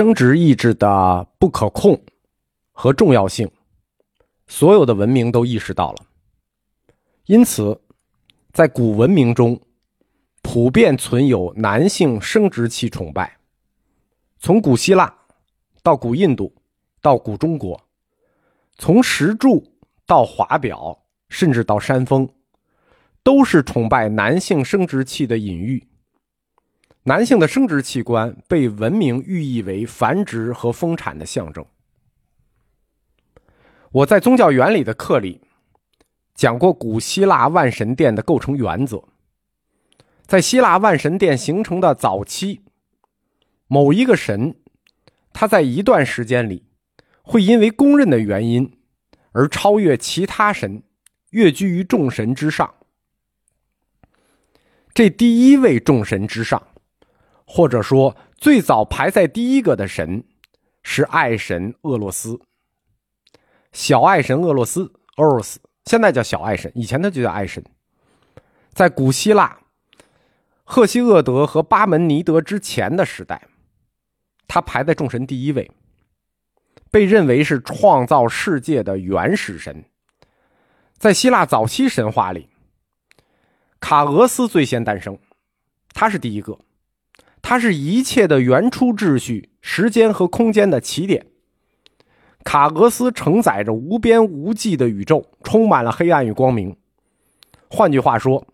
生殖意志的不可控和重要性，所有的文明都意识到了。因此，在古文明中，普遍存有男性生殖器崇拜。从古希腊到古印度，到古中国，从石柱到华表，甚至到山峰，都是崇拜男性生殖器的隐喻。男性的生殖器官被文明寓意为繁殖和丰产的象征。我在宗教原理的课里讲过古希腊万神殿的构成原则。在希腊万神殿形成的早期，某一个神，他在一段时间里会因为公认的原因而超越其他神，跃居于众神之上。这第一位众神之上。或者说，最早排在第一个的神是爱神厄洛斯，小爱神厄洛斯 （Eros），现在叫小爱神，以前他就叫爱神。在古希腊，赫西厄德和巴门尼德之前的时代，他排在众神第一位，被认为是创造世界的原始神。在希腊早期神话里，卡俄斯最先诞生，他是第一个。它是一切的原初秩序、时间和空间的起点。卡俄斯承载着无边无际的宇宙，充满了黑暗与光明。换句话说，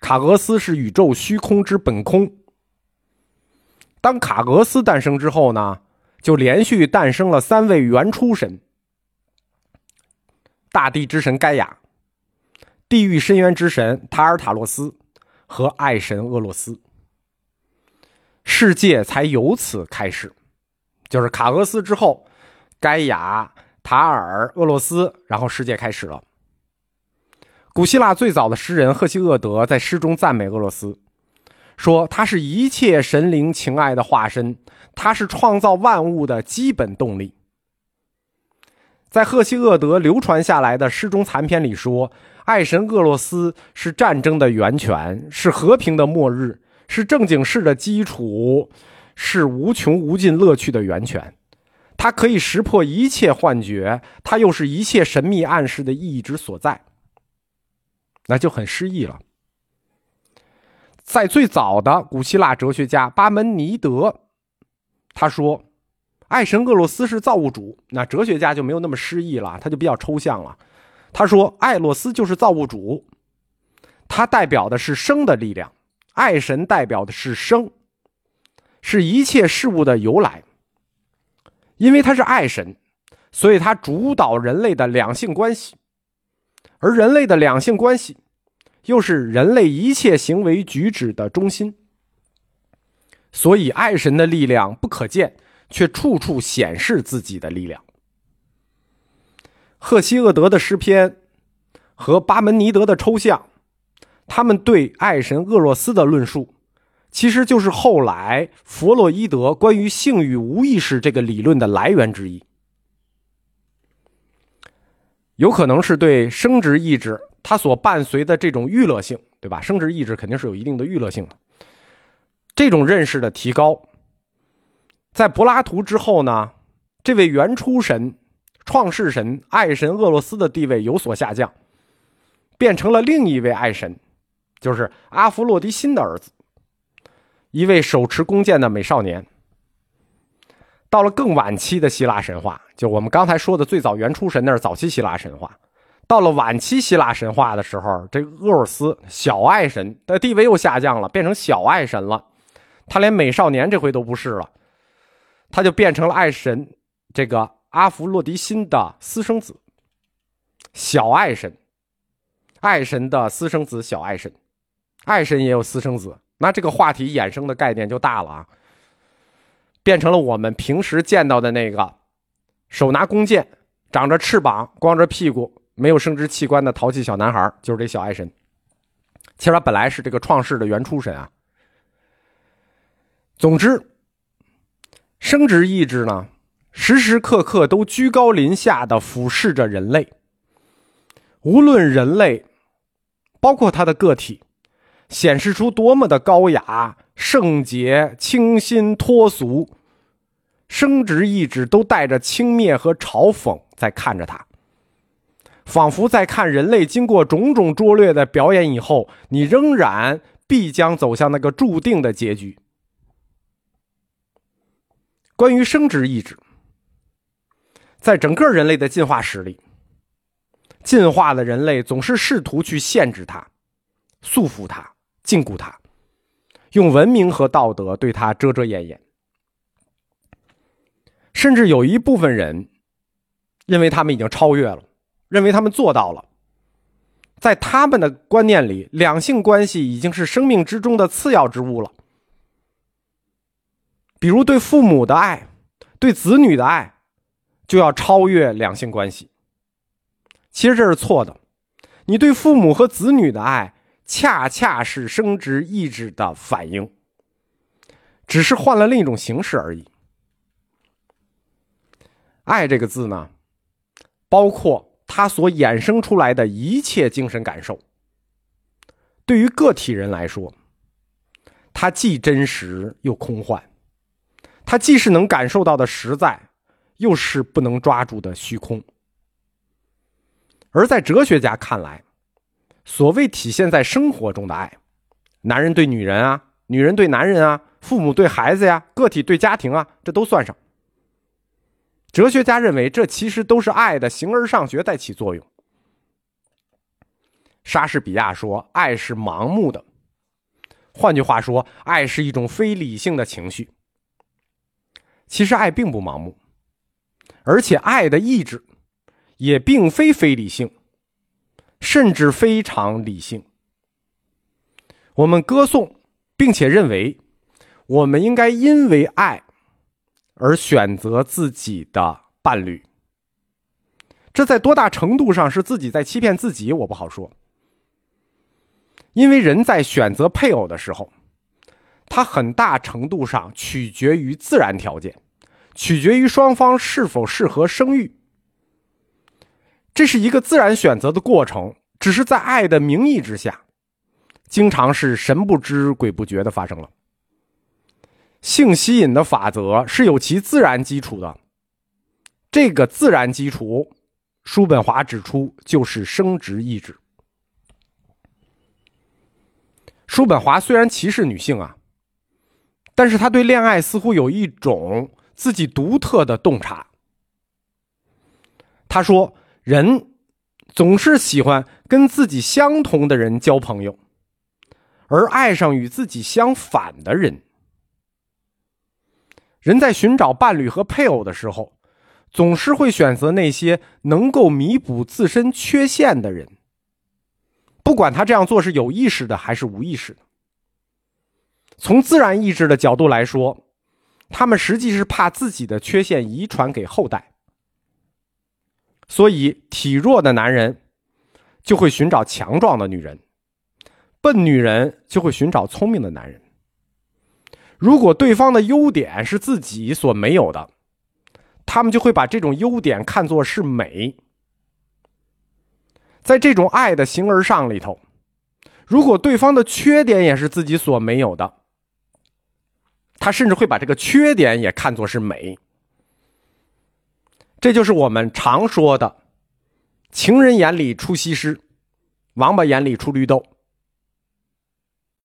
卡俄斯是宇宙虚空之本空。当卡俄斯诞生之后呢，就连续诞生了三位原初神：大地之神盖亚、地狱深渊之神塔尔塔洛斯和爱神厄洛斯。世界才由此开始，就是卡俄斯之后，盖亚、塔尔、俄罗斯，然后世界开始了。古希腊最早的诗人赫西厄德在诗中赞美俄罗斯，说他是一切神灵情爱的化身，他是创造万物的基本动力。在赫西厄德流传下来的诗中残篇里说，爱神俄罗斯是战争的源泉，是和平的末日。是正经事的基础，是无穷无尽乐趣的源泉。它可以识破一切幻觉，它又是一切神秘暗示的意义之所在。那就很诗意了。在最早的古希腊哲学家巴门尼德，他说，爱神厄洛斯是造物主。那哲学家就没有那么诗意了，他就比较抽象了。他说，爱洛斯就是造物主，他代表的是生的力量。爱神代表的是生，是一切事物的由来。因为他是爱神，所以他主导人类的两性关系，而人类的两性关系，又是人类一切行为举止的中心。所以，爱神的力量不可见，却处处显示自己的力量。赫西厄德的诗篇和巴门尼德的抽象。他们对爱神厄洛斯的论述，其实就是后来弗洛伊德关于性与无意识这个理论的来源之一。有可能是对生殖意志它所伴随的这种娱乐性，对吧？生殖意志肯定是有一定的娱乐性的。这种认识的提高，在柏拉图之后呢，这位原初神、创世神爱神厄洛斯的地位有所下降，变成了另一位爱神。就是阿弗洛狄辛的儿子，一位手持弓箭的美少年。到了更晚期的希腊神话，就我们刚才说的最早原初神，那是早期希腊神话。到了晚期希腊神话的时候，这厄尔斯小爱神的地位又下降了，变成小爱神了。他连美少年这回都不是了，他就变成了爱神这个阿弗洛狄辛的私生子，小爱神，爱神的私生子，小爱神。爱神也有私生子，那这个话题衍生的概念就大了啊，变成了我们平时见到的那个手拿弓箭、长着翅膀、光着屁股、没有生殖器官的淘气小男孩，就是这小爱神。其实他本来是这个创世的原初神啊。总之，生殖意志呢，时时刻刻都居高临下的俯视着人类，无论人类，包括他的个体。显示出多么的高雅、圣洁、清新、脱俗，生殖意志都带着轻蔑和嘲讽在看着他，仿佛在看人类经过种种拙劣的表演以后，你仍然必将走向那个注定的结局。关于生殖意志，在整个人类的进化史里，进化的人类总是试图去限制它、束缚它、禁锢他，用文明和道德对他遮遮掩掩。甚至有一部分人认为他们已经超越了，认为他们做到了。在他们的观念里，两性关系已经是生命之中的次要之物了。比如对父母的爱，对子女的爱，就要超越两性关系。其实这是错的。你对父母和子女的爱，恰恰是生殖意志的反应，只是换了另一种形式而已。爱这个字呢，包括它所衍生出来的一切精神感受。对于个体人来说，它既真实又空幻。它既是能感受到的实在，又是不能抓住的虚空。而在哲学家看来，所谓体现在生活中的爱，男人对女人啊，女人对男人啊，父母对孩子呀，个体对家庭啊，这都算上。哲学家认为，这其实都是爱的形而上学在起作用。莎士比亚说：“爱是盲目的。”换句话说，爱是一种非理性的情绪。其实爱并不盲目，而且爱的意志也并非非理性，甚至非常理性。我们歌颂，并且认为，我们应该因为爱而选择自己的伴侣。这在多大程度上是自己在欺骗自己，我不好说。因为人在选择配偶的时候。它很大程度上取决于自然条件，取决于双方是否适合生育。这是一个自然选择的过程，只是在爱的名义之下，经常是神不知鬼不觉的发生了。性吸引的法则是有其自然基础的，这个自然基础，叔本华指出就是生殖意志。叔本华虽然歧视女性啊。但是他对恋爱似乎有一种自己独特的洞察。他说：“人总是喜欢跟自己相同的人交朋友，而爱上与自己相反的人。人在寻找伴侣和配偶的时候，总是会选择那些能够弥补自身缺陷的人，不管他这样做是有意识的还是无意识的。”从自然意志的角度来说，他们实际是怕自己的缺陷遗传给后代，所以体弱的男人就会寻找强壮的女人，笨女人就会寻找聪明的男人。如果对方的优点是自己所没有的，他们就会把这种优点看作是美。在这种爱的形而上里头，如果对方的缺点也是自己所没有的，他甚至会把这个缺点也看作是美，这就是我们常说的“情人眼里出西施，王八眼里出绿豆”。